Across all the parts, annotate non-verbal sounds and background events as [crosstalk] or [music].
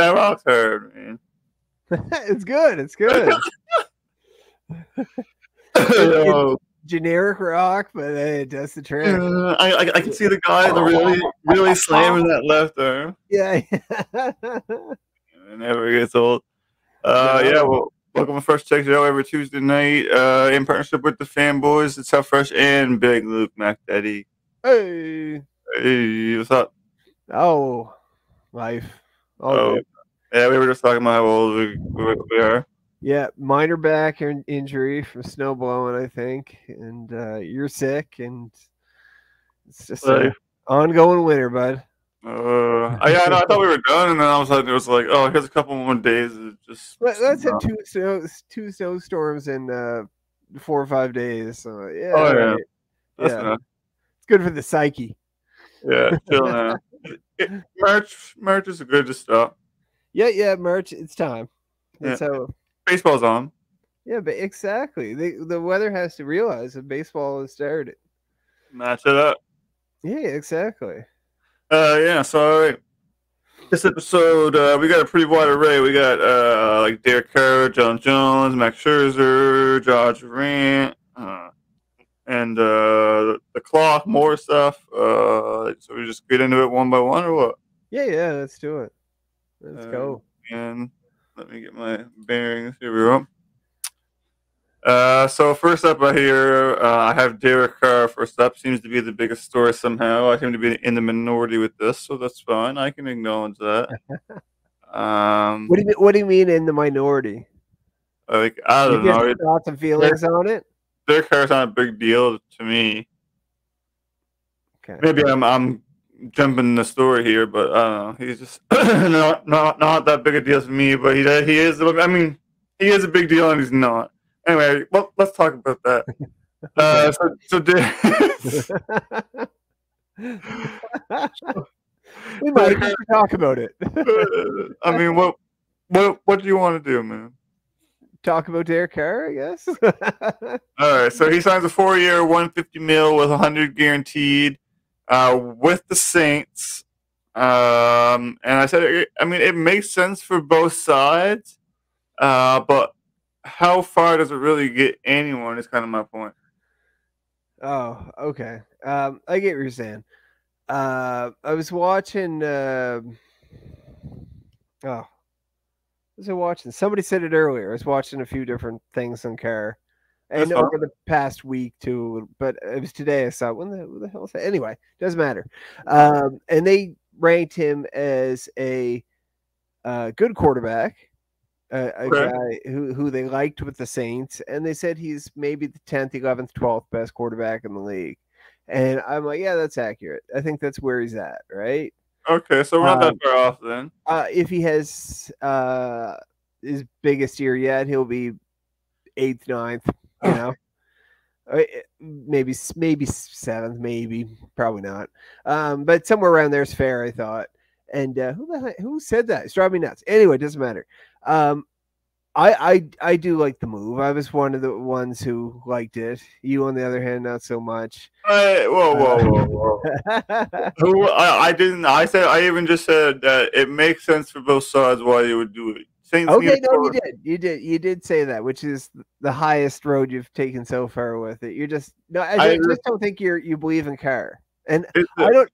That rock's hard, man. [laughs] it's good. It's good. [laughs] Oh, Generic rock, but hey, it does the trick. uh, I, I I can see the guy that really really slamming that left arm. Yeah. It never gets old. Uh, yeah, well, welcome to Fresh Take Show every Tuesday night uh, in partnership with the fanboys. It's how Fresh and Big Luke McDaddy. hey. Hey, what's up? Oh, life. Oh, Oh, good. yeah, we were just talking about how old we, we, are. yeah. Minor back in- injury from snow blowing, I think, and uh, you're sick, and it's just an ongoing winter, bud. Uh, I, yeah, I, know, I thought we were done, and then all of a sudden it was like, oh, here's a couple more days. Of just let's have two snow two snowstorms in uh, four or five days. So yeah, Oh, yeah. right. That's yeah. it's good for the psyche. Yeah, chill now. [laughs] It, merch, March is a good to stop. Yeah, yeah, merch. It's time. Yeah. Baseball's on. yeah, but exactly. The the weather has to realize that baseball has started. Match it up. Yeah, exactly. Uh, yeah. So this episode, uh, we got a pretty wide array. We got uh, like Derek Carr, Jon Jones, Max Scherzer, Josh Grant, uh, and uh, the cloth, more stuff. Uh, so we just get into it one by one, or what? Yeah, yeah. Let's do it. Let's Uh, go. And let me get my bearings. Here we go. Uh, so first up right here, uh, I have Derek Carr. First up, seems to be the biggest story somehow. I seem to be in the minority with this, so that's fine. I can acknowledge that. [laughs] Um, What do you mean, What do you mean in the minority? like I You don't get know. thoughts and feelings on it. Derek Carr's not a big deal to me. Okay. Maybe I'm I'm jumping the story here, but I don't know. He's just [clears throat] not not not that big a deal to me. But he he is. I mean, he is a big deal, and he's not. Anyway, well, let's talk about that. [laughs] Uh, so so Der- [laughs] we might have to talk about it. [laughs] I mean, what what what do you want to do, man? Talk about Derek Carr, I guess. [laughs] All right, so he signs a four-year, 150 mil with 100 guaranteed uh, with the Saints. Um, and I said, I mean, it makes sense for both sides, uh, but how far does it really get anyone? Is kind of my point. oh, okay. Um, I get what you're saying. Uh, I was watching. Uh, oh, was I watching? Somebody said it earlier. I was watching a few different things on Carr. And over the past week too, but it was today. I saw when the, the hell is that? Anyway, doesn't matter. Um, and they ranked him as a uh, good quarterback, a, a Okay. guy who, who they liked with the Saints, and they said he's maybe the tenth, eleventh, twelfth best quarterback in the league. And I'm like, yeah, that's accurate. I think that's where he's at, right? Okay, so we're not Um, that far off then. Uh, if he has uh, his biggest year yet, he'll be eighth, ninth. You know, Uh, maybe maybe seventh, maybe probably not. Um, but somewhere around there is fair, I thought. And uh, who the who said that? It's driving me nuts. Anyway, it doesn't matter. Um, I, I I do like the move. I was one of the ones who liked it. You, on the other hand, not so much. Hey, whoa, whoa, uh, whoa, whoa. [laughs] Who I, I didn't. I said. I even just said that it makes sense for both sides why you would do it. Saints Okay, a no, you did. You did. You did say that, which is the highest road you've taken so far with it. You're just no. I, I just don't think you're you believe in Carr, and a- I don't.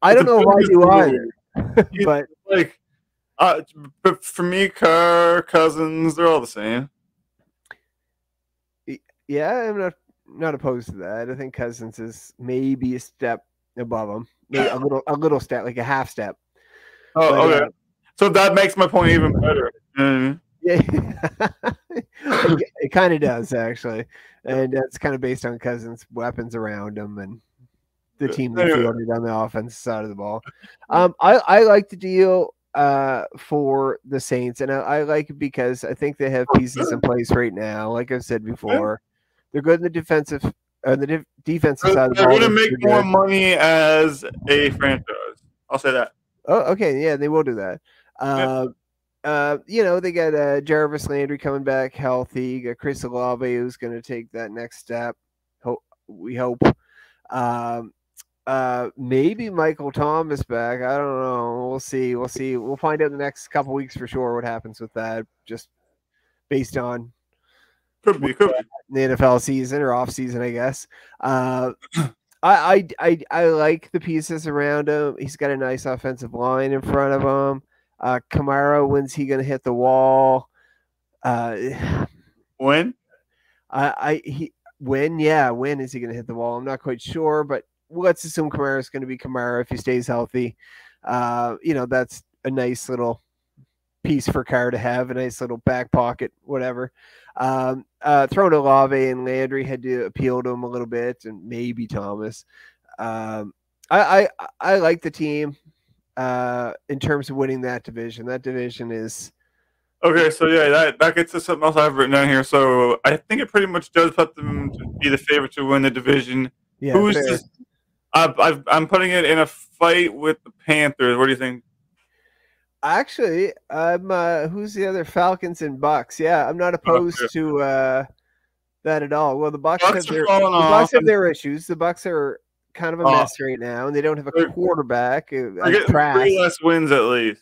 I don't know why you either. [laughs] But like uh but for me Carr, Cousins, they're all the same. yeah, I'm not not opposed to that. I think Cousins is maybe a step above him, maybe a little a little step, like a half step. Oh, But, okay. uh, so that makes my point even better. Mm. Yeah, [laughs] it, it kind of does actually, and that's kind of based on Cousins' weapons around him and the team fielded on the offense side of the ball. Um, I I like the deal uh for the Saints, and I, I like it because I think they have pieces in place right now. Like I've said before, they're good in the defensive. Uh, the def- defensive side of the they're ball. gonna make more good. money as a franchise. I'll say that. Oh, okay, yeah, they will do that. Uh, uh, you know, they got uh, Jarvis Landry coming back healthy. You got Chris Olave who's going to take that next step. Hope we hope. Um, uh, maybe Michael Thomas back. I don't know. We'll see. We'll see. We'll find out in the next couple weeks for sure what happens with that. Just based on Could be, could be. the NFL season or off season, I guess. Uh, I, I I I like the pieces around him. He's got a nice offensive line in front of him. Uh, Kamara, when's he going to hit the wall? Uh, When? I, I he when yeah when is he going to hit the wall? I'm not quite sure, but let's assume Kamara is going to be Kamara if he stays healthy. Uh, you know that's a nice little piece for Carr to have, a nice little back pocket, whatever. Um, uh, throwing Olave and Landry had to appeal to him a little bit, and maybe Thomas. Um, I, I I like the team uh, in terms of winning that division. That division is Okay, so yeah, that, that gets to something else I've written down here. So I think it pretty much does put them to be the favorite to win the division. yeah. Who's fair. this? I've, I'm putting it in a fight with the Panthers. What do you think? Actually, I'm. Uh, who's the other Falcons and Bucks? Yeah, I'm not opposed yeah. to uh, that at all. Well, the Bucks, Bucks have their the Bucks have their issues. The Bucks are kind of a Oh. mess right now, and they don't have a quarterback. uh, They're getting Trask. three less wins at least.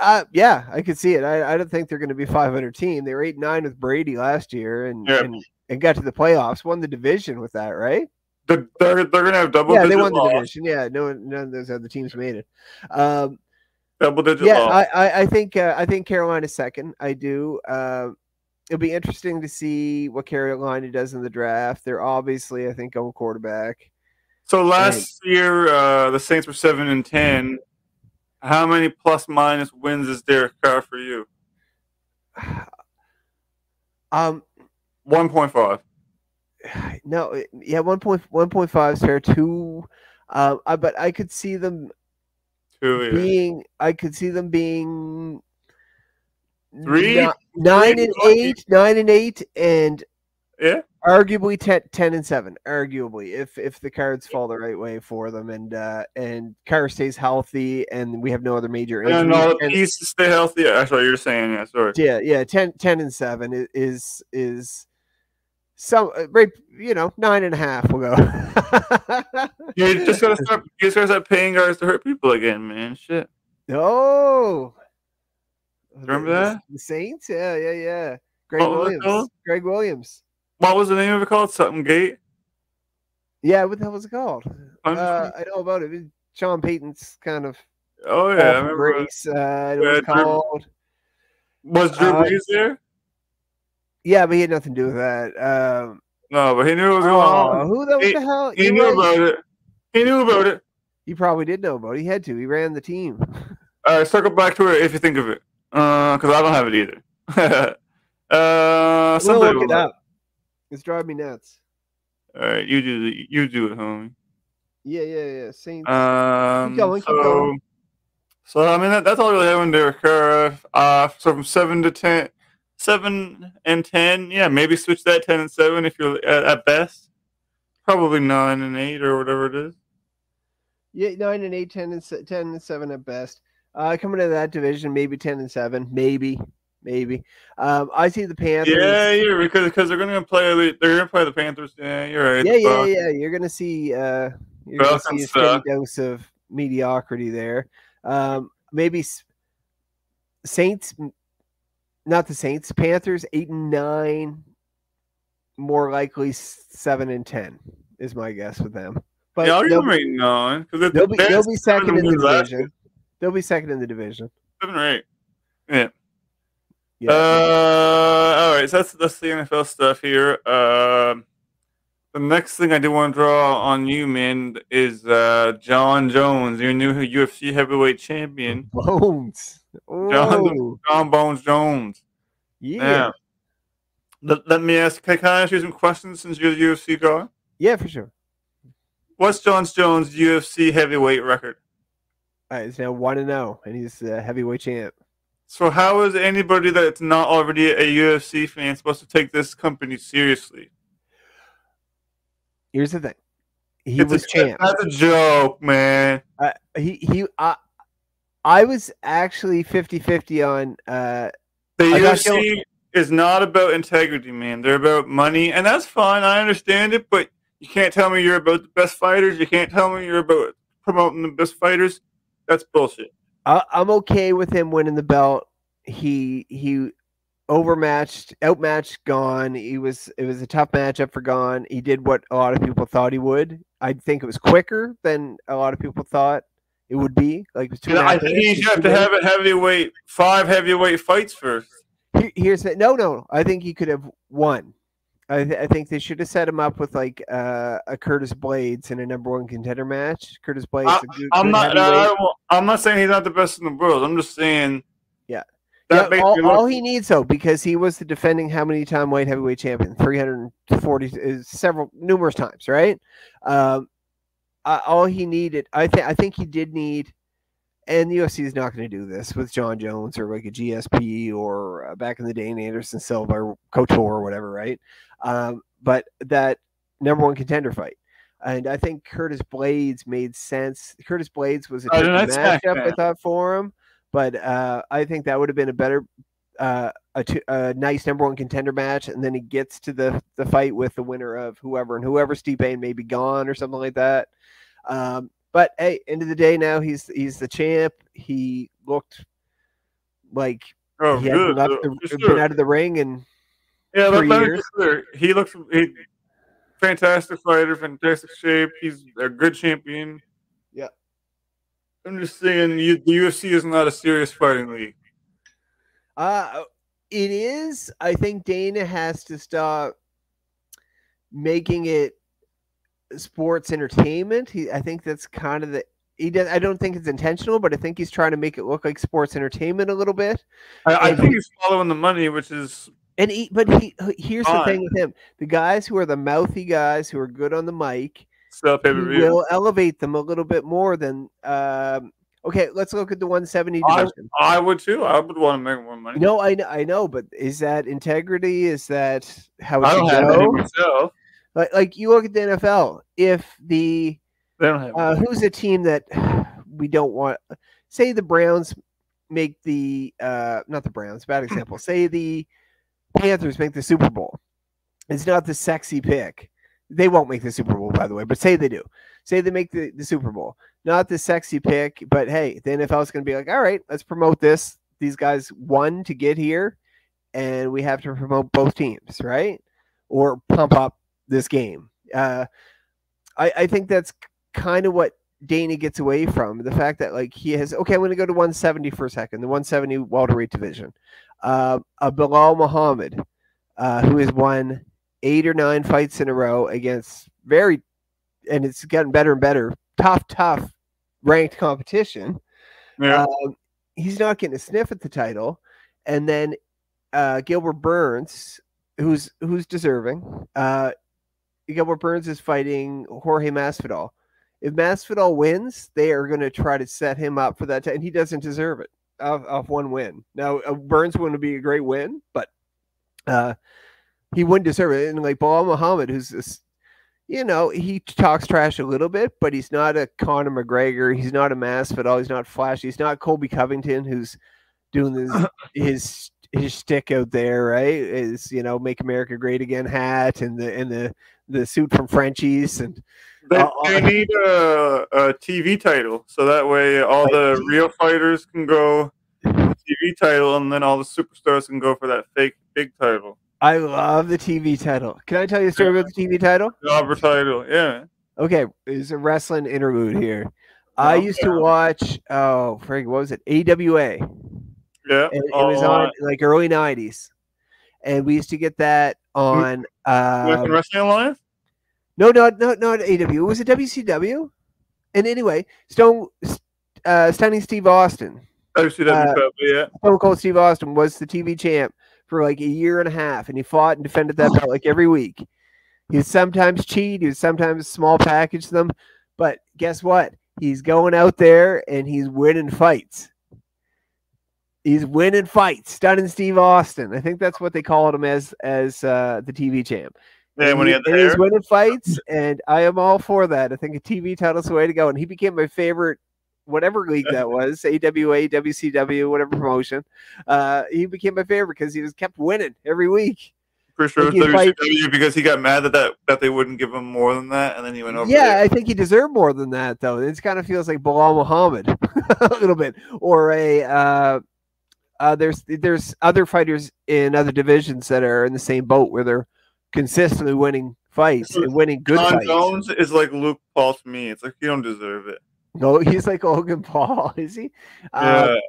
Uh, yeah, I could see it. I, I don't think they're going to be 500 team. They were eight nine with Brady last year, and, Yeah. and and got to the playoffs, won the division with that, right? They're, they're, to have double yeah, they won the division. Yeah, no, none of those other teams made it. Um, Double digit yeah, loss. I, I, I think uh, I think Carolina's second. I do. Um, it'll be interesting to see what Carolina does in the draft. They're obviously, I think, going quarterback. so last year, uh, the Saints were 7 and 10. How many plus minus wins is Derek Carr for you? [sighs] Um, 1.5. [sighs] no, it- yeah, one point one point five is fair. Two, um, I, but I could see them Two being. I could see them being Three? ni- nine and lucky. eight, nine and eight, and Yeah? arguably 10, 10 and 7 arguably if if the cards fall the right way for them and uh and Carr stays healthy and we have no other major injuries And all the pieces stay healthy. Yeah, That's what you're saying. Yeah, sorry. yeah yeah 10, 10 and 7 i- is is some uh, right you know nine and a half we'll go [laughs] You just gotta start. [laughs] You just gotta start paying guys to hurt people again, man. Shit. oh Remember that? the saints yeah yeah yeah greg What williams greg williams What was the name of it called? Something Gate. yeah what the hell was it called uh i know about it, it sean payton's kind of oh yeah, I remember. race uh it Yeah, was Drew- Was Drew Uh, Brees there? Yeah, but he had nothing to do with that. Um, No, but he knew it was going oh, on. who the, what He- the hell? He You're knew right. about it. He knew about it. He probably did know about it. He had to. He ran the team. All right, circle back to it if you think of it, because I don't have it either. [laughs] uh, We'll look it up. It's driving me nuts. All right, you do the, you do it, homie. Yeah, yeah, yeah. Saints. Um, going, keep so, going. so I mean that, that's all really having to occur. Uh, so from seven to ten, seven and ten, yeah, maybe switch that ten and seven if you're at, at best. Probably nine and eight or whatever it is. yeah, nine and eight, ten and se- ten and seven at best. Uh, coming to that division, maybe ten and seven, maybe, maybe. Um, I see the Panthers. Yeah, yeah, because because they're gonna play the- they're gonna play the Panthers. Yeah, you're right. yeah, yeah, yeah. You're gonna see. Uh, you're gonna see a steady dose of mediocrity there. Um, maybe S- Saints, not the Saints. Panthers eight and nine. More likely seven and ten is my guess with them. But yeah, they'll, right nine because they'll be they'll be second in the division. They'll be second in the division. Seven or eight. Yeah. Yeah. Uh, all right. So that's that's the NFL stuff here. Um, the next thing I do want to draw on you, man, is uh, Jon Jones, your new UFC heavyweight champion, Bones. Oh, Jon Bones Jones. yeah. Let, let me ask. Can, can I ask you some questions since you're the UFC guy? Yeah, for sure. What's Jon Jones' UFC heavyweight record? All right, he's now one and zero, and he's a heavyweight champ. So how is anybody that's not already a UFC fan supposed to take this company seriously? Here's the thing. He It's was a, champ. That's a joke, man. Uh, he he. I I was actually 50-50 on. Uh, The UFC is not about integrity, man. They're about money, and that's fine. I understand it, but You can't tell me you're about the best fighters. You can't tell me you're about promoting the best fighters. That's bullshit. I, I'm okay with him winning the belt. He he overmatched, outmatched Gane. He was it was a tough matchup for Gane. He did what a lot of people thought he would. I think it was quicker than a lot of people thought it would be. Like it was two and a I think you have to have a heavyweight, five heavyweight fights first. Here- here's the no, no. I think he could have won. I, th- I think they should have set him up with like uh, a Curtis Blaydes in a number one contender match. Curtis Blaydes, a good, I'm good not. I, am not saying he's not the best in the world. I'm just saying. Yeah. That Yeah, all, all he needs though, because he was the defending how many time white heavyweight champion, three hundred forty, is several numerous times, right? Um, uh, all he needed, I think, I think he did need, and the UFC is not going to do this with Jon Jones or like a GSP or uh, back in the day, an Anderson Silva or Couture or whatever, right? Um, but that number one contender fight. And I think Curtis Blaydes made sense. Curtis Blaydes was a Oh, matchup, I thought, for him. But uh, I think that would have been a better, uh, a, two, a nice number one contender match. And then he gets to the the fight with the winner of whoever, and whoever Steve may be gone or something like that. Um, but hey, end of the day, now he's he's the champ. He looked like oh, he good. left uh, the, for been out of the ring, and Yeah, three years. clear. He looks he, fantastic fighter, fantastic shape. He's a good champion. Yeah. I'm just saying, you, the UFC is not a serious fighting league. Uh it is. I think Dana has to stop making it sports entertainment. He, I think that's kind of the. He does. I don't think it's intentional, but I think he's trying to make it look like sports entertainment a little bit. I, I think he's following the money, which is And he, but he, here's the thing with him: the guys who are the mouthy guys who are good on the mic, sell pay he per view. will elevate them a little bit more than. Um, okay, let's look at the 170 I, division. I would too. I would want to make more money. No, I know, I know, but is that integrity? Is that how it I don't have any go? myself. Like, like you look at the NFL. If the They don't have. uh, who's a team that we don't want? Say the Browns make the uh, not the Browns. Bad [clears throat] example. Say the Panthers make the Super Bowl. It's not the sexy pick. They won't make the Super Bowl, by the way. But say they do. Say they make the, the Super Bowl. Not the sexy pick, but hey, the NFL is going to be like, all right, let's promote this. These guys won to get here, and we have to promote both teams, right? Or pump up this game. Uh, I, I think that's kind of what Dana gets away from the fact that like he has okay, I'm going to go to 170 for a second, the 170 welterweight division. Uh, uh, Belal Muhammad, uh, who has won eight or nine fights in a row against very, and it's gotten better and better, tough, tough ranked competition. yeah. Um, he's not getting a sniff at the title, and then uh, Gilbert Burns, who's who's deserving. Uh, Gilbert Burns is fighting Jorge Masvidal. If Masvidal wins, they are going to try to set him up for that, ti- and he doesn't deserve it off, off one win. Now, uh, Burns wouldn't be a great win, but uh, he wouldn't deserve it. And like Belal Muhammad, who's you know, he talks trash a little bit, but he's not a Conor McGregor. He's not a Masvidal. He's not flashy. He's not Colby Covington, who's doing this his [laughs] his stick out there, right? Is you know, make America great again hat and the and the the suit from Frenchies and They, uh, they need a, a TV title, so that way all the real fighters can go [laughs] TV title, and then all the superstars can go for that fake big title, I love the TV title. Can I tell you a story about the TV title? jobber title. Yeah, Okay, there's a wrestling interlude here. I used to watch oh frig, what was it? AWA. yeah. And it was on like early nineties. And we used to get that on uh, Wrestling Alliance. no no no not AW. Was it WCW? And anyway, Stone uh Stunning Steve Austin. WCW, uh, yeah. Stone Cold Steve Austin was the TV champ for like a year and a half, and he fought and defended that belt like every week. He would sometimes cheat, he would sometimes small package them, but guess what? He's going out there and he's winning fights. He's winning fights, stunning Steve Austin. I think that's what they called him as as uh, the TV champ. Yeah, And when he had the and he's winning fights, and I am all for that. I think a TV title's the way to go. And he became my favorite, whatever league that [laughs] was, AWA, WCW, whatever promotion. Uh, he became my favorite because he was kept winning every week. Pretty sure Like, it was you fight- because he got mad that, that that they wouldn't give him more than that, and then he went over. Yeah, there. I think he deserved more than that, though. It kind of feels like Belal Muhammad [laughs] a little bit, or a. Uh, uh, there's there's other fighters in other divisions that are in the same boat where they're consistently winning fights and winning good Jon fights. Jones is like Luke Paul to me. It's like you don't deserve it. No, [laughs] he's like Logan Paul, [laughs] is he? Uh, yeah,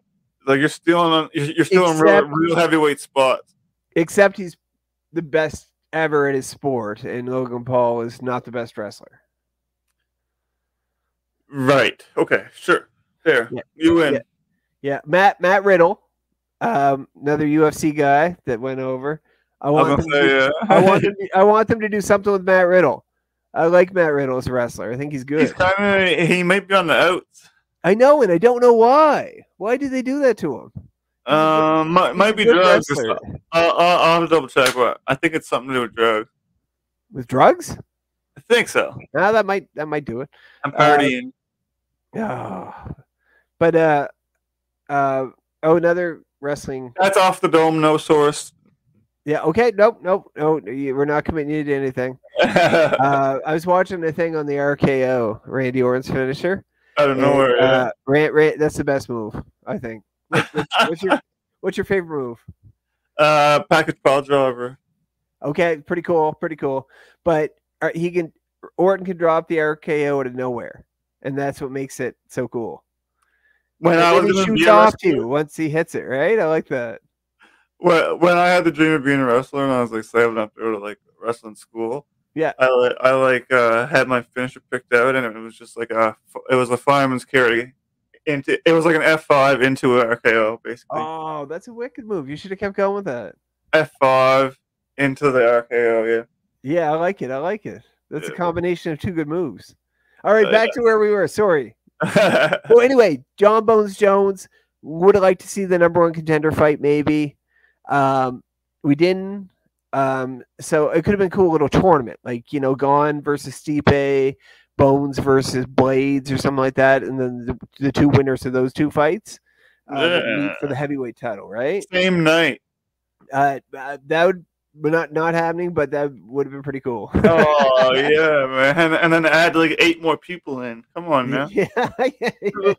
like you're stealing on you're, stealing real, except- real heavyweight spots. except he's the best ever at his sport, and Logan Paul is not the best wrestler. Right. Okay. Sure. Fair. Yeah. You win. Yeah. Yeah, Matt Matt Riddle, um, another UFC guy that went over. I want them gonna yeah. I want [laughs] them to, I want them to do something with Matt Riddle. I like Matt Riddle as a wrestler. I think he's good. He's kind of he might be on the outs. I know, and I don't know why. Why did they do that to him? Um, might, he's might a be drugs. or wrestler. something. I'll, I'll have to double check, but I think it's something to do with drugs. with drugs. I think so. Now that might that might do it. I'm Uh, partying. Yeah, but uh, uh, oh, another wrestling. That's off the dome, no source. Yeah, okay, nope, nope, no, we're not committing you to anything. [laughs] Uh, I was watching a thing on the RKO, Randy Orton's finisher. of and, nowhere. yeah. uh, Ran, Ran, that's the best move, I think. What- what's, [laughs] what's your What's your favorite move? Uh, package pile driver. Okay, pretty cool, pretty cool. But uh, he can Orton can drop the RKO out of nowhere, and that's what makes it so cool. When and I was he shoots off you once he hits it, right? I like that. When, when I had the dream of being a wrestler and I was like saving up to go to like wrestling school. Yeah. I like I like uh, had my finisher picked out and it was just like a it was a fireman's carry into it was like an F five into an RKO basically Oh, that's a wicked move. You should have kept going with that. F five into the RKO Yeah, Yeah, I like it. I like it. That's a combination of two good moves. All right, Uh, back to where we were. Sorry. [laughs] Well, anyway, Jon Bones Jones would have liked to see the number one contender fight, maybe. Um, we didn't. Um, so it could have been a cool little tournament, like you know, Gane versus Stipe, Bones versus Blaydes, or something like that, and then the, the two winners of those two fights uh, would meet for the heavyweight title, right? Same night. Uh, uh, that would but not not happening, but that would have been pretty cool. Oh yeah, [laughs] man, and, then add like eight more people in. Come on man! yeah, [laughs]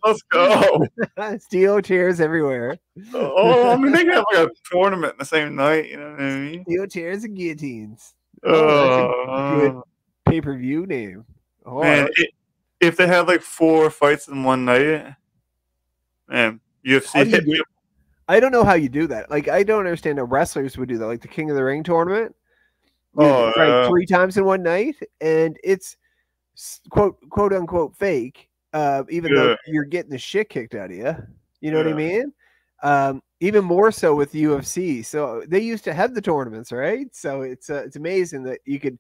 let's go. [laughs] steel chairs everywhere. Oh, I mean they have like a tournament the same night. You know what I mean? Steel chairs and guillotines. Oh, uh, Oh, Pay per view name. Oh, man, it, if they had like four fights in one night, man, UFC oh, hit me. I don't know how you do that. Like, I don't understand how wrestlers would do that. Like the King of the Ring tournament, Oh, yeah. three times in one night, and it's quote quote unquote fake. Uh, even though you're getting the shit kicked out of you, you know what I mean? Um, even more so with UFC. So they used to have the tournaments, right? So it's uh, it's amazing that you could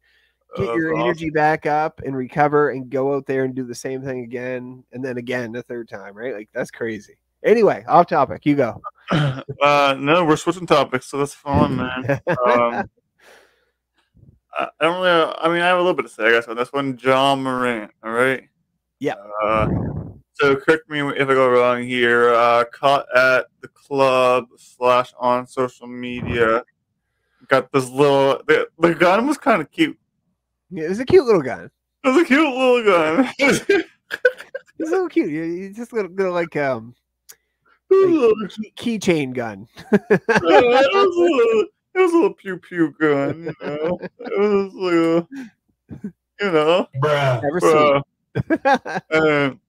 get Oh, your that's energy back up and recover and go out there and do the same thing again and then again the third time, right? Like that's crazy. Anyway, off topic. You go. [clears throat] uh, no, we're switching topics, so that's fun, man. [laughs] Um, I don't really. I mean, I have a little bit to say, I guess, on this one. Ja Morant. All right. Yeah. Uh, so correct me if I go wrong here. Uh, caught at the club slash on social media. Got this little. The, the gun was kind of cute. Yeah, it was a cute little gun. It was a cute little gun. [laughs] It's so cute. You just little like um keychain gun. was a little, it was a little pew pew gun. You know, it was like a, you know. Never seen. Uh, um,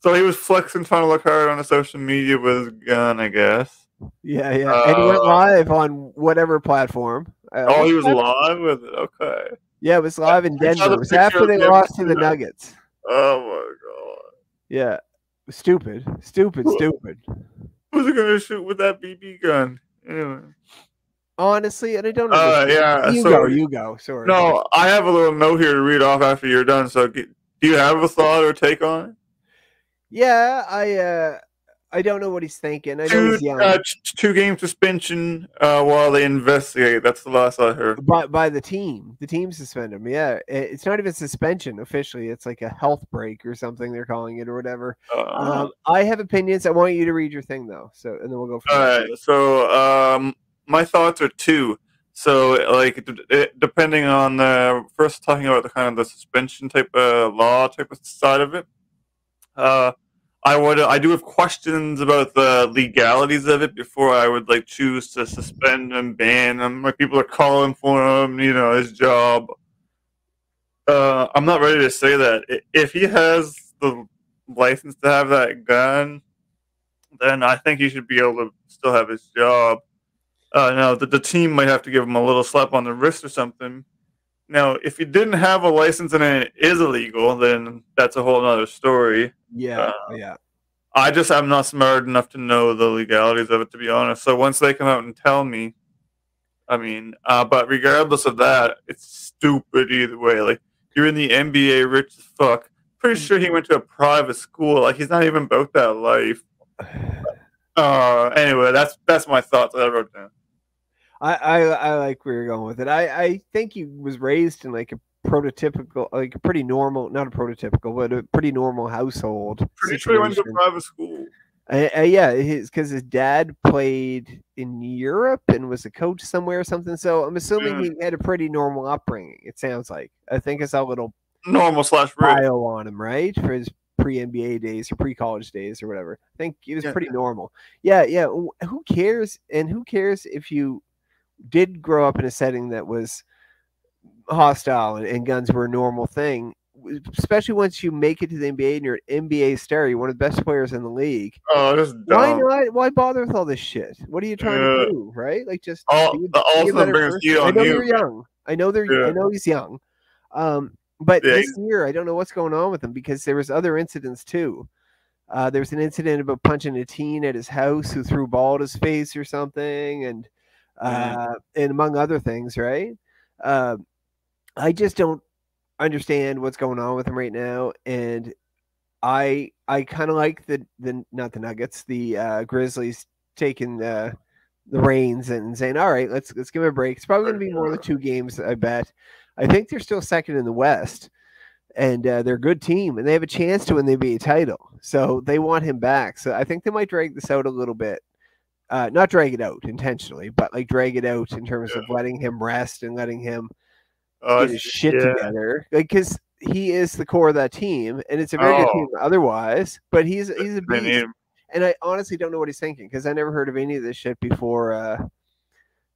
so he was flexing, trying to look hard on the social media with his gun, I guess. yeah, yeah. and he went Uh, live on whatever platform. Uh, Oh, he was platform? live with it. Okay. Yeah, it was live in Denver. It was picture after they lost to the- Nuggets. Oh my god. Yeah. Stupid. Stupid, stupid. Who's gonna shoot with that BB gun? Anyway. Honestly, and I don't Uh, yeah. you so, go, you go. Sorry. No, I have a little note here to read off after you're done. So, do you have a thought or take on it? Yeah, I uh I don't know what he's thinking. I know two, he's young. Uh, two game suspension uh, while they investigate. That's the last I heard. by by the team. The team suspend him. Yeah, it- it's not even suspension officially. It's like a health break or something they're calling it or whatever. Uh, Um, I have opinions. I want you to read your thing though. So and then we'll go. All So, um, my thoughts are two. So, like, it, it, depending on the first talking about the kind of the suspension type of law type of side of it, uh, I would I do have questions about the legalities of it before I would like choose to suspend and ban him. Like people are calling for him, you know, his job. Uh, I'm not ready to say that if he has the license to have that gun, then I think he should be able to still have his job. Uh, now, the, the team might have to give him a little slap on the wrist or something. Now, if you didn't have a license and it is illegal, then that's a whole other story. Yeah, uh, yeah. I just I'm not smart enough to know the legalities of it, to be honest. So once they come out and tell me, I mean, uh, but regardless of that, it's stupid either way. Like you're in the NBA, rich as fuck. Pretty sure he went to a private school. Like he's not even about that life. [sighs] Uh, anyway, that's that's my thoughts that I wrote down. I, I, I like where you're going with it. I, I think he was raised in like a prototypical, like a pretty normal, not a prototypical, but a pretty normal household. Pretty sure he went to private school. Uh, uh, yeah, because his, his, dad played in Europe and was a coach somewhere or something. So I'm assuming yeah. he had a pretty normal upbringing. It sounds like. I think it's a little normal slash bio on him, right, for his pre NBA days or pre college days or whatever. I think it was yeah. pretty normal. Yeah, yeah. Who cares? And who cares if you did grow up in a setting that was hostile and, and guns were a normal thing? especially once you make it to the NBA and you're an NBA star, you're one of the best players in the league. Oh, that's dumb. Why not? Why bother with all this shit? What are you trying yeah. to do? Right? Like just all, be, be brings you I know you. they're young. I know they're. Yeah. I know he's young. Um, but yeah. this year, I don't know what's going on with him because there was other incidents too. Uh, there was an incident about punching a teen at his house who threw a ball at his face or something, and uh, mm. and among other things, right? Uh, I just don't understand what's going on with him right now, and I I kind of like the the not the Nuggets, the uh, Grizzlies taking the the reins and saying, "All right, let's let's give him a break." It's probably going to be more than two games, I bet. I think they're still second in the West, and uh, they're a good team, and they have a chance to win the NBA title. So they want him back. So I think they might drag this out a little bit. Uh, not drag it out intentionally, but like drag it out in terms yeah. of letting him rest and letting him oh, get his shit yeah. together. Because he is the core of that team, and it's a very oh. good team otherwise. But he's he's a beast, and I honestly don't know what he's thinking because I never heard of any of this shit before. Uh,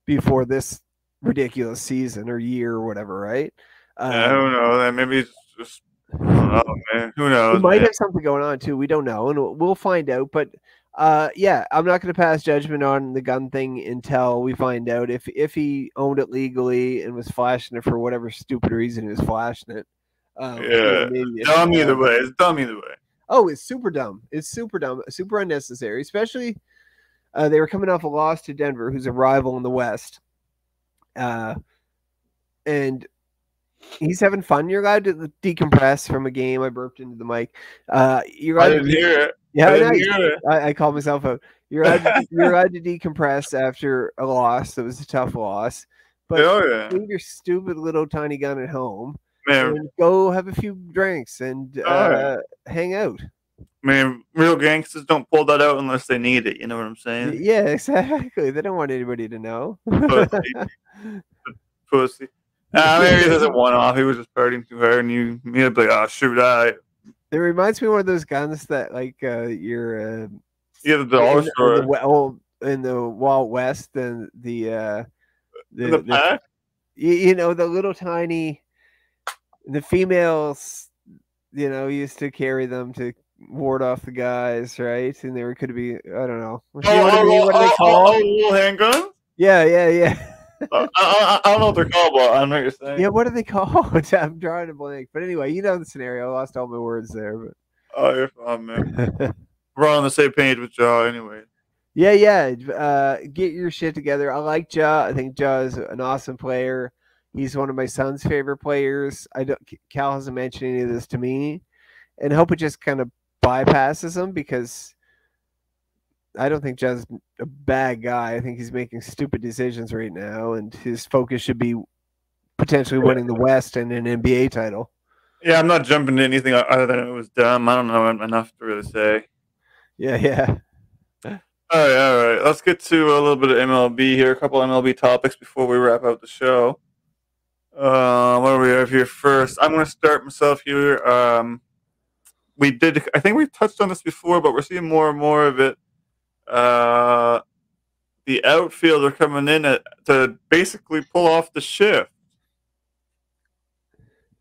before this ridiculous season or year or whatever, right? Um, I don't know. Maybe it's just oh man, who knows? We might man. have something going on too. We don't know, and we'll find out. But uh, yeah, I'm not going to pass judgment on the gun thing until we find out if if he owned it legally and was flashing it for whatever stupid reason he was flashing it. Um, yeah, dumb either way. It's dumb either way. Oh, it's super dumb. It's super dumb. Super unnecessary. Especially, uh, they were coming off a loss to Denver, who's a rival in the West. Uh, and he's having fun. You're allowed to decompress from a game. I burped into the mic. Uh, you're allowed I didn't to, hear it. Yeah, I, I. Called myself out. You're to, you're allowed to [laughs] decompress after a loss. It was a tough loss. But oh, yeah. leave your stupid little tiny gun at home Man. go have a few drinks and oh, uh, hang out. I mean, real gangsters don't pull that out unless they need it. You know what I'm saying? Yeah, exactly. They don't want anybody to know. Pussy. [laughs] Pussy. Uh, maybe he doesn't one off. He was just partying too hard, and you, you'd be like, "Oh shoot, I." It reminds me of one of those guns that, like, uh, you're. Uh, yeah, the. In the, old, in the Wild West, and the. Uh, the, the, the you, know the little tiny, the females, you know, used to carry them to ward off the guys, right? And there could be I don't know. Oh, oh, what, oh, what are they called? Oh, little handgun. Yeah, yeah, yeah. Uh, I, I, don't know what they're called, but I know what you're saying. Yeah, what are they [laughs] called? I'm drawing a blank. But anyway, you know the scenario. I lost all my words there, but oh, you're fine, man. We're all on the same page with Ja, anyway. [laughs] Yeah, yeah. Uh, get your shit together. I like Ja. I think Ja is an awesome player. He's one of my son's favorite players. I don't. Cal hasn't mentioned any of this to me, and hope it just kind of bypasses him because I don't think Ja's a bad guy. I think he's making stupid decisions right now, and his focus should be potentially winning the West and an NBA title. Yeah, I'm not jumping to anything other than it was dumb. I don't know enough to really say. Yeah, yeah. All right, all right. Let's get to a little bit of MLB here. A couple MLB topics before we wrap up the show. Uh, what do we have here first? I'm going to start myself here. Um, we did. I think we've touched on this before, but we're seeing more and more of it. Uh, the outfielder coming in at, to basically pull off the shift.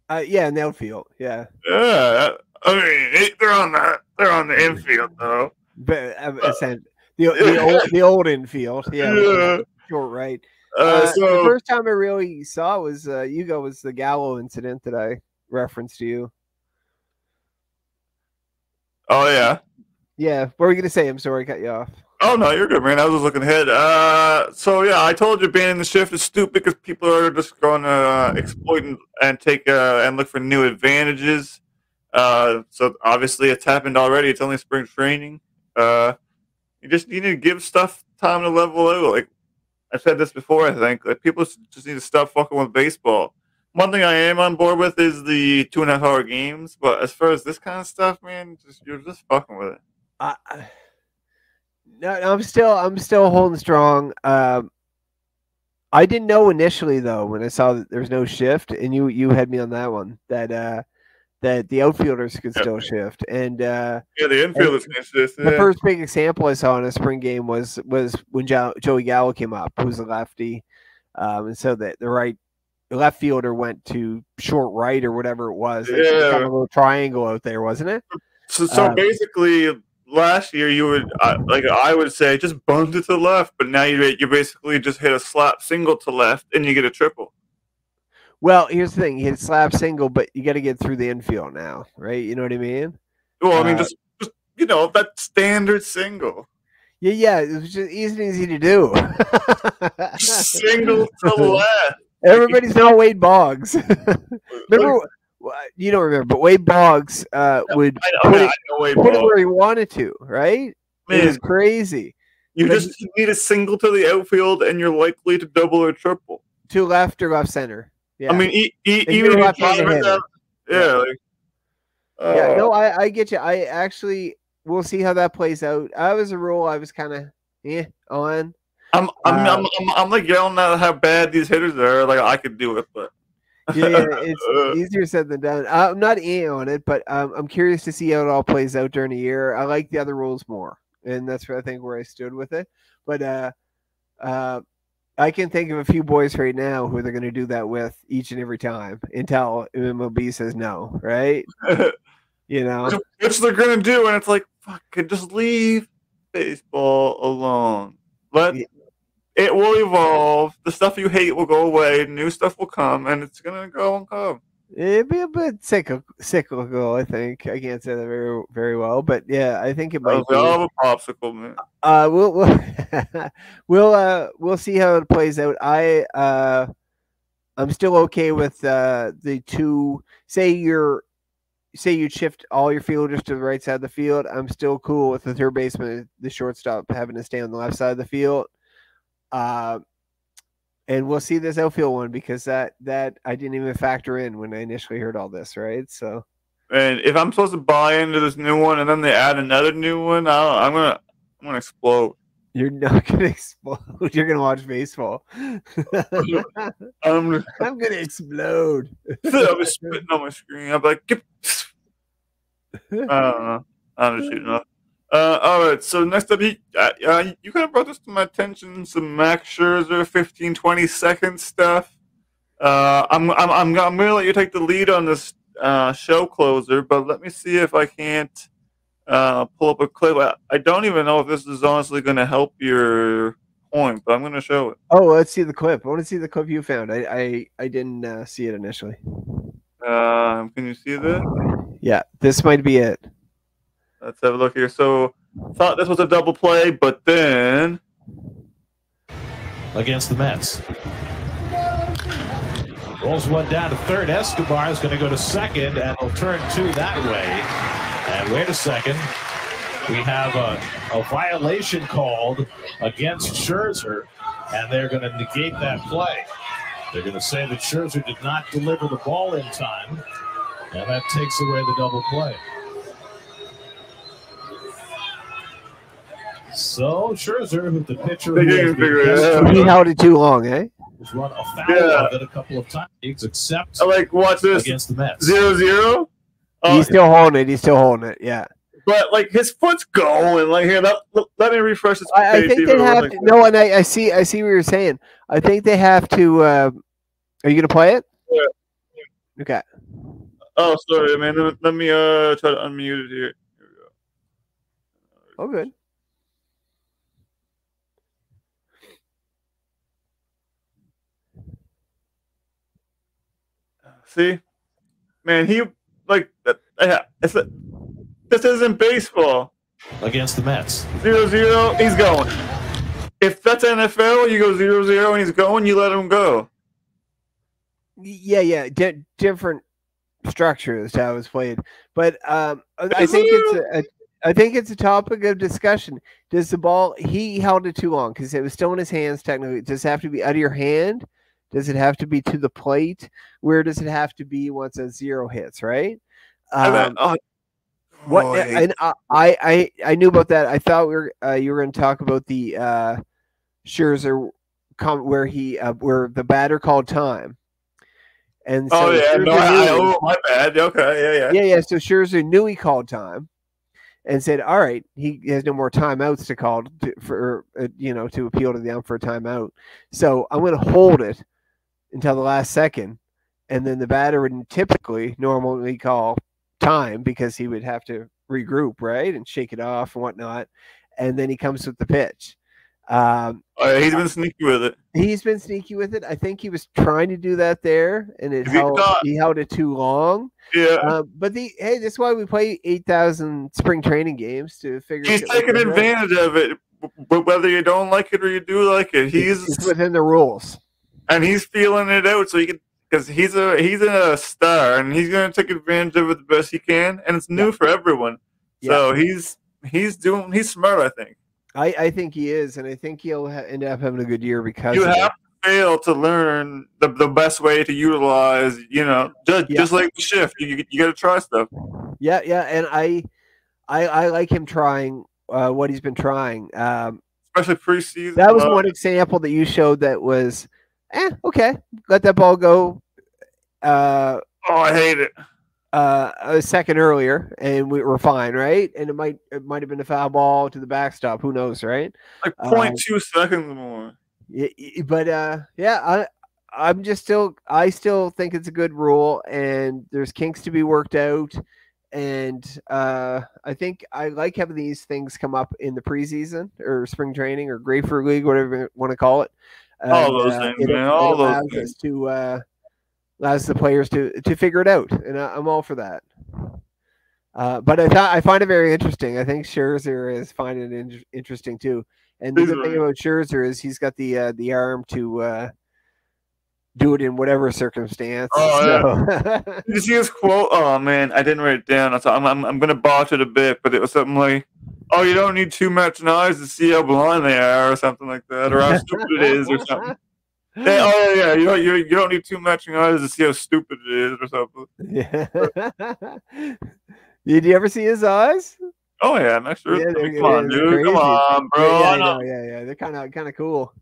Uh, yeah, in the outfield. Yeah. Yeah, I mean they're on the they're on the infield though. But uh, the the old the old infield. Yeah. Yeah. Short right. Uh, Uh, the first time I really saw was uh, Hugo was the Gallo incident that I referenced to you. oh yeah. Yeah, what were you gonna say? I'm sorry, I cut you off. Oh no, you're good, man. I was just looking ahead. Uh, so yeah, I told you banning the shift is stupid because people are just going to uh, exploit and, and take uh, and look for new advantages. Uh, so obviously it's happened already. It's only spring training. Uh, you just need to give stuff time to level out. Like I said this before, I think like people just need to stop fucking with baseball. One thing I am on board with is the two and a half hour games, but as far as this kind of stuff, man, just you're just fucking with it. I, no, I'm still I'm still holding strong. Um, I didn't know initially though when I saw that there was no shift, and you you had me on that one that uh that the outfielders could still shift, and uh Yeah, the infielders finished this. the yeah. first big example I saw in a spring game was was when jo- Joey Gallo came up, who was a lefty, um, and so that the right the left fielder went to short right or whatever it was. Yeah. kind of a little triangle out there, wasn't it? So, so Um, basically, last year you would uh, like I would say just bunt it to the left, but now you you basically just hit a slap single to left and you get a triple. Well, here's the thing: you hit slap single, but you got to get through the infield now, right? You know what I mean? Well, I mean Uh, just, just you know that standard single, Yeah, yeah. It was just easy, and easy to do. [laughs] single to left. Everybody's not Wade Boggs. [laughs] remember? You don't remember, but Wade Boggs uh, would know, put it, put it where he wanted to, right? It was crazy. you but just need a single to the outfield and you're likely to double or triple. To left or left center. Yeah. I mean, e- e- even if you handed bottom it hitter. out, yeah, like, yeah, uh, no, I, I get you. I actually we'll see how that plays out. I was a rule I was kind of yeah on. I'm, I'm, uh, I'm, I'm, I'm like yelling at how bad these hitters are. Like I could do it, but Yeah, yeah, [laughs] it's easier said than done. Uh, I'm not eh on it, but um, I'm curious to see how it all plays out during the year. I like the other rules more, and that's where I think where I stood with it. But uh, uh, I can think of a few boys right now who they're going to do that with each and every time until MLB says no, right? [laughs] You know, which they're gonna do, and it's like fucking just leave baseball alone. Let Yeah. It will evolve. The stuff you hate will go away. New stuff will come, and it's gonna go and come. it'd be a bit cyclical. cyclical I think I can't say that very very well, but yeah, I think it might. I'll Be. a popsicle, man. uh we'll we'll [laughs] we'll uh we'll see how it plays out i uh i'm still okay with uh the two say you're say you shift all your fielders to the right side of the field i'm still cool with the third baseman the shortstop having to stay on the left side of the field uh and we'll see this outfield one because that that i didn't even factor in when i initially heard all this right so And if I'm supposed to buy into this new one, and then they add another new one, I I'm gonna I'm gonna explode. you're not [laughs] gonna explode you're gonna watch baseball [laughs] I'm, i'm gonna explode I'll be spitting on my screen. I'm like. [laughs] I don't know. I'm just shooting off. Uh, all right. So next up, you, uh, uh, you kind of brought this to my attention. Some Max Scherzer 15, 20 second stuff. Uh, I'm, I'm, I'm, I'm going to let you take the lead on this uh, show closer, but let me see if I can't uh, pull up a clip. I, I don't even know if this is honestly going to help your point, but I'm going to show it. Oh, let's see the clip. I want to see the clip you found. I I, I didn't uh, see it initially. Can you see this? Yeah, this might be it. Let's have a look here. So, thought this was a double play, but then against the Mets. Rolls one down to third. Escobar is going to go to second, and will turn two that way. And wait a second. We have a, a violation called against Scherzer, and they're going to negate that play. They're going to say that Scherzer did not deliver the ball in time, and that takes away the double play. So Scherzer, who the pitcher They didn't figure it out. He held it too long, eh? has run afoul Yeah. of it a couple of times, except I like watch this against the Mets. zero zero. Oh, He's still holding it. He's still holding it. Yeah. but like his foot's going. Like here, let, let, let me refresh this. I, I think they it have like to. No, and I, I see. I see what you're saying. I think they have to. Uh, are you gonna play it? Yeah. Okay. Oh, sorry, man. Let, let me uh try to unmute it here. Here we go. Oh, good. See, man, he like that. Yeah, it's a, this isn't baseball. against the Mets. Zero zero, he's going. If that's NFL, you go zero zero and he's going, you let him go. Yeah, yeah. Di- different structure as to how it was played, but um, I I think it's a, a. I think it's a topic of discussion. Does the ball? He held it too long because it was still in his hands. Technically, does it have to be out of your hand? Does it have to be to the plate? Where does it have to be once a zero hits? Right. I bet- Um, oh, What oh, and I, I I I knew about that. I thought we were uh, you were going to talk about the uh Scherzer com- where he uh, where the batter called time. And so oh yeah, no, I, knew- I, oh my bad. Okay, yeah, yeah. yeah, yeah. So Scherzer knew he called time, and said, "All right, he has no more timeouts to call to, for uh, you know to appeal to the ump for a timeout. So I'm going to hold it until the last second, and then the batter would typically normally call time because he would have to regroup, right, and shake it off and whatnot, and then he comes with the pitch." Um, Oh, he's been sneaky with it. he's been sneaky with it. I think he was trying to do that there, and it he held, he held it too long. Yeah, Uh, but the hey, that's why we play eight thousand spring training games to figure. he's taking advantage of it. But whether you don't like it or you do like it, he's it's within the rules. And he's feeling it out. So he can because he's a he's a star and he's gonna take advantage of it the best he can. And it's new for everyone. So he's he's doing he's smart. I think I, I think he is, and I think he'll ha- end up having a good year because you of it. have to fail to learn the, the best way to utilize. You know, just Yeah. just like the shift, you you, got to try stuff. Yeah, yeah, and I, I, I like him trying uh, what he's been trying. Um, Especially preseason. that was one example that you showed that was, eh, okay, let that ball go. Uh, Oh, I hate it. uh, a second earlier, and we were fine, right? And it might it might have been a foul ball to the backstop. Who knows, right? Like Uh, 0.2 seconds more. Y- y- but uh yeah i i'm just still i still think it's a good rule and there's kinks to be worked out and uh i think i like having these things come up in the preseason or spring training or grapefruit league whatever you want to call it All those uh, things, it- man, all those allows things. to uh allows the players to to figure it out and I, i'm all for that uh, but I thought I find it very interesting. I think Scherzer is finding it in- interesting too. And the good thing about Scherzer is he's got the uh, the arm to uh, do it in whatever circumstance. Oh, so- [laughs] Did you see [laughs] his quote? Oh man, I didn't write it down. I thought I'm, I'm, I'm gonna botch it a bit, but it was something like, "Oh, you don't need two matching eyes to see how blind they are," or something like that, or how stupid it is, or something. Hey, [laughs] oh yeah, you don't you, you don't need two matching eyes to see how stupid it is, or something. yeah. Did you ever see his eyes? Oh yeah, next year. Yeah, I mean, they're- come on, dude, come crazy. on, bro. yeah, yeah, I I know. know, yeah, yeah. They're kind of kind of cool.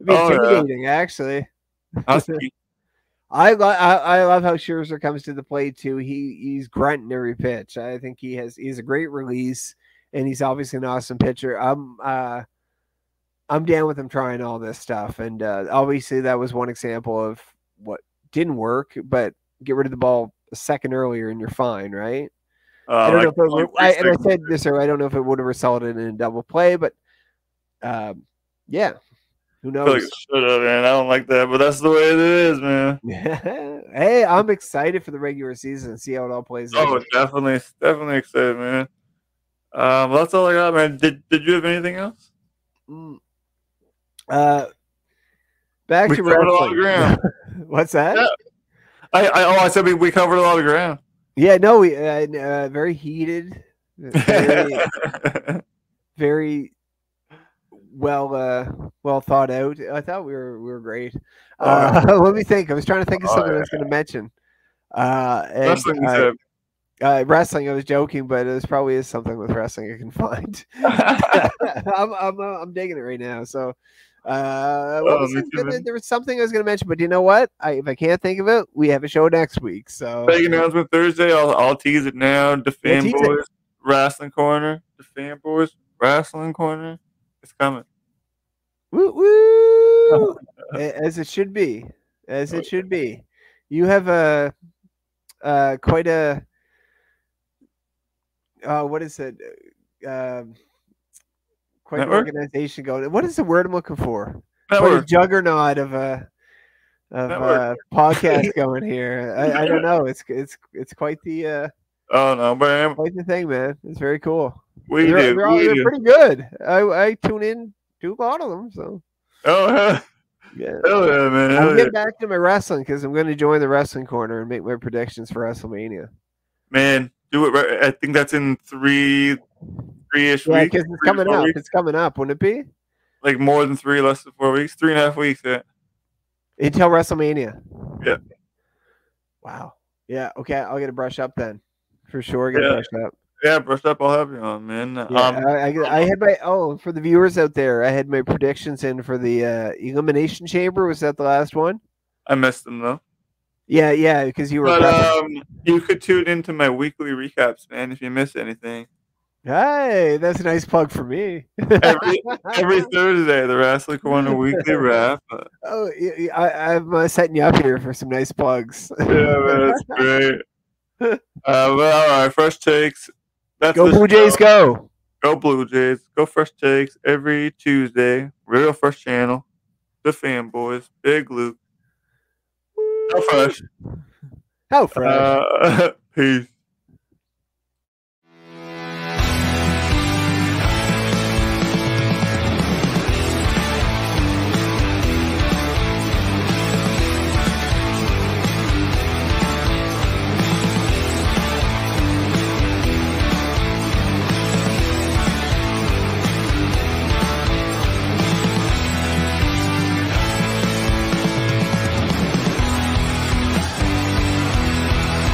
It'd be Oh, yeah. intimidating, actually. [laughs] I, lo- I I love how Scherzer comes to the plate too. He he's grunting every pitch. I think he has he's a great release, and he's obviously an awesome pitcher. I'm uh I'm down with him trying all this stuff, and uh, obviously that was one example of what didn't work. But get rid of the ball a second earlier, and you're fine, right? Uh, I don't like, know if it, would- I, and I said this earlier. I don't know if it would have resulted in a double play, but um, yeah, who I like knows? should have, man. I don't like that, but that's the way it is, man. [laughs] hey, I'm excited for the regular season and see how it all plays out. Oh, definitely, definitely excited, man. Um, well, that's all I got, man. Did Did you have anything else? Mm. Uh, back We to covered a lot of ground. [laughs] What's that? Yeah. I, I oh, I said we, we covered a lot of ground. Yeah, no, we uh, uh, very heated, very, [laughs] very well uh well thought out. I thought we were we were great. Uh, [laughs] [laughs] let me think. I was trying to think of Oh, something I was going to mention. Uh, and, Wrestling uh, Uh, wrestling, I was joking, but there's probably is something with wrestling I can find. [laughs] I'm, I'm, uh, I'm digging it right now. So, uh, Oh, was me I too, gonna- man. there was something I was going to mention, but you know what? I, if I can't think of it, we have a show next week. So, Big announcement Thursday. I'll, I'll tease it now. The it. fanboys wrestling corner. The fanboys wrestling corner. It's coming. woo, woo, [laughs] as it should be, as it should be. You have a, uh, quite a, uh, what is it? Um, quite an organization going. What is the word I'm looking for? quite a juggernaut of a of Network. uh, [laughs] podcast going here. I, I don't know. It's it's it's quite the uh, Oh no, man! quite the thing, man. It's very cool. we they're, do. they're, all, we they're do. pretty good. I I tune in to a lot of them. So Oh [laughs] hell, yeah. hell yeah, man. I'm Hell yeah. getting back to my wrestling because I'm going to join the wrestling corner and make my predictions for WrestleMania. Man, do it right. I think that's in three, three-ish Yeah, weeks. because it's three coming up. weeks. It's coming up, wouldn't it be? Like more than three, less than four weeks. Three and a half weeks. Yeah. Until WrestleMania. Yeah. Wow. Yeah. Okay. I'll get a brush up then, for sure. Get Yeah. brush up. Yeah, brush up. I'll have you on, man. Yeah, um, I, I, I had my oh for the viewers out there, I had my predictions in for the uh, elimination chamber. Was that the last one? I missed them though. Yeah, yeah, because you were. But um, you could tune into my weekly recaps, man. If you miss anything, hey, that's a nice plug for me. every every [laughs] Thursday, the Wrestling Corner weekly wrap. Oh, I, am uh, setting you up here for some nice plugs. yeah, man, that's [laughs] great. Uh, well, all right, Fresh Takes. That's go Blue Jays, go! Go Blue Jays. Go Fresh Takes every Tuesday. Real Fresh Channel. The Fanboys. Big Luke. How fresh. How fresh. Uh, [laughs] peace.